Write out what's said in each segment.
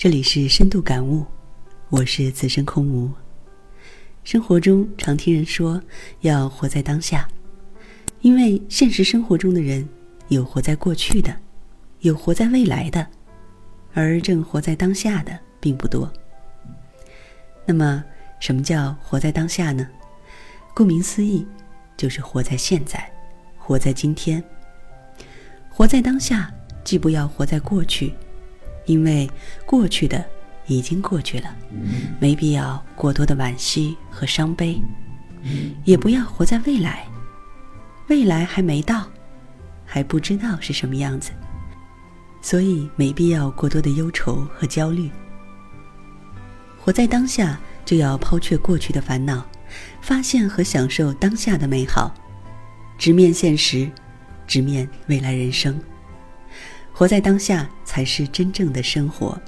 这里是深度感悟，我是此生空无。生活中常听人说要活在当下，因为现实生活中的人有活在过去的，有活在未来的，而正活在当下的并不多。那么，什么叫活在当下呢？顾名思义，就是活在现在，活在今天。活在当下，既不要活在过去。因为过去的已经过去了，没必要过多的惋惜和伤悲，也不要活在未来，未来还没到，还不知道是什么样子，所以没必要过多的忧愁和焦虑。活在当下，就要抛却过去的烦恼，发现和享受当下的美好，直面现实，直面未来人生。活在当下才是真正的生活，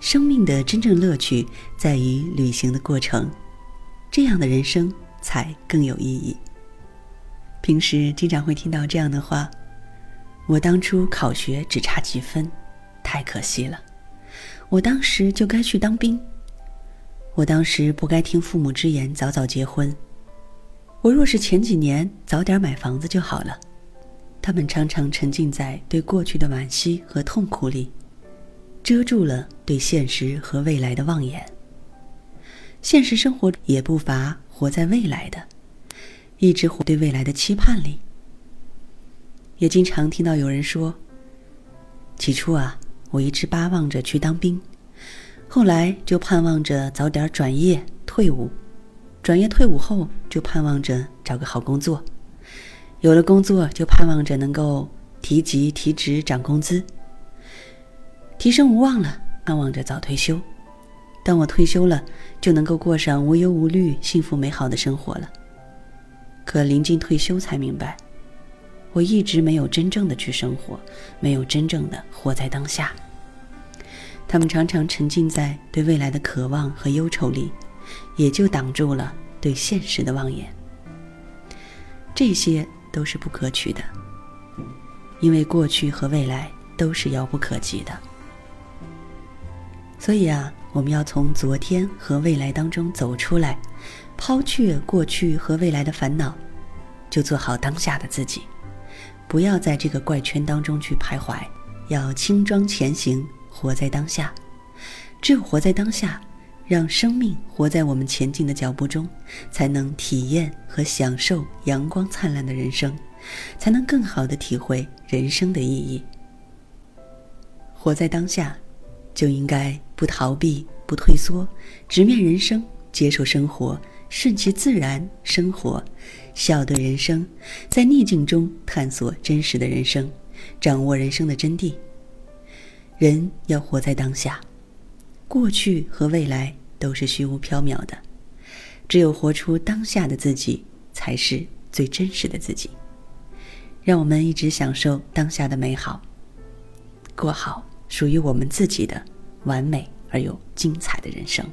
生命的真正乐趣在于旅行的过程，这样的人生才更有意义。平时经常会听到这样的话：“我当初考学只差几分，太可惜了；我当时就该去当兵；我当时不该听父母之言早早结婚；我若是前几年早点买房子就好了。”他们常常沉浸在对过去的惋惜和痛苦里，遮住了对现实和未来的望眼。现实生活也不乏活在未来的，一直活对未来的期盼里。也经常听到有人说：“起初啊，我一直巴望着去当兵，后来就盼望着早点转业退伍，转业退伍后就盼望着找个好工作。”有了工作，就盼望着能够提级、提职、涨工资。提升无望了，盼望着早退休。当我退休了，就能够过上无忧无虑、幸福美好的生活了。可临近退休，才明白，我一直没有真正的去生活，没有真正的活在当下。他们常常沉浸在对未来的渴望和忧愁里，也就挡住了对现实的望眼。这些。都是不可取的，因为过去和未来都是遥不可及的。所以啊，我们要从昨天和未来当中走出来，抛却过去和未来的烦恼，就做好当下的自己，不要在这个怪圈当中去徘徊，要轻装前行，活在当下。只有活在当下。让生命活在我们前进的脚步中，才能体验和享受阳光灿烂的人生，才能更好的体会人生的意义。活在当下，就应该不逃避、不退缩，直面人生，接受生活，顺其自然生活，笑对人生，在逆境中探索真实的人生，掌握人生的真谛。人要活在当下。过去和未来都是虚无缥缈的，只有活出当下的自己，才是最真实的自己。让我们一直享受当下的美好，过好属于我们自己的完美而又精彩的人生。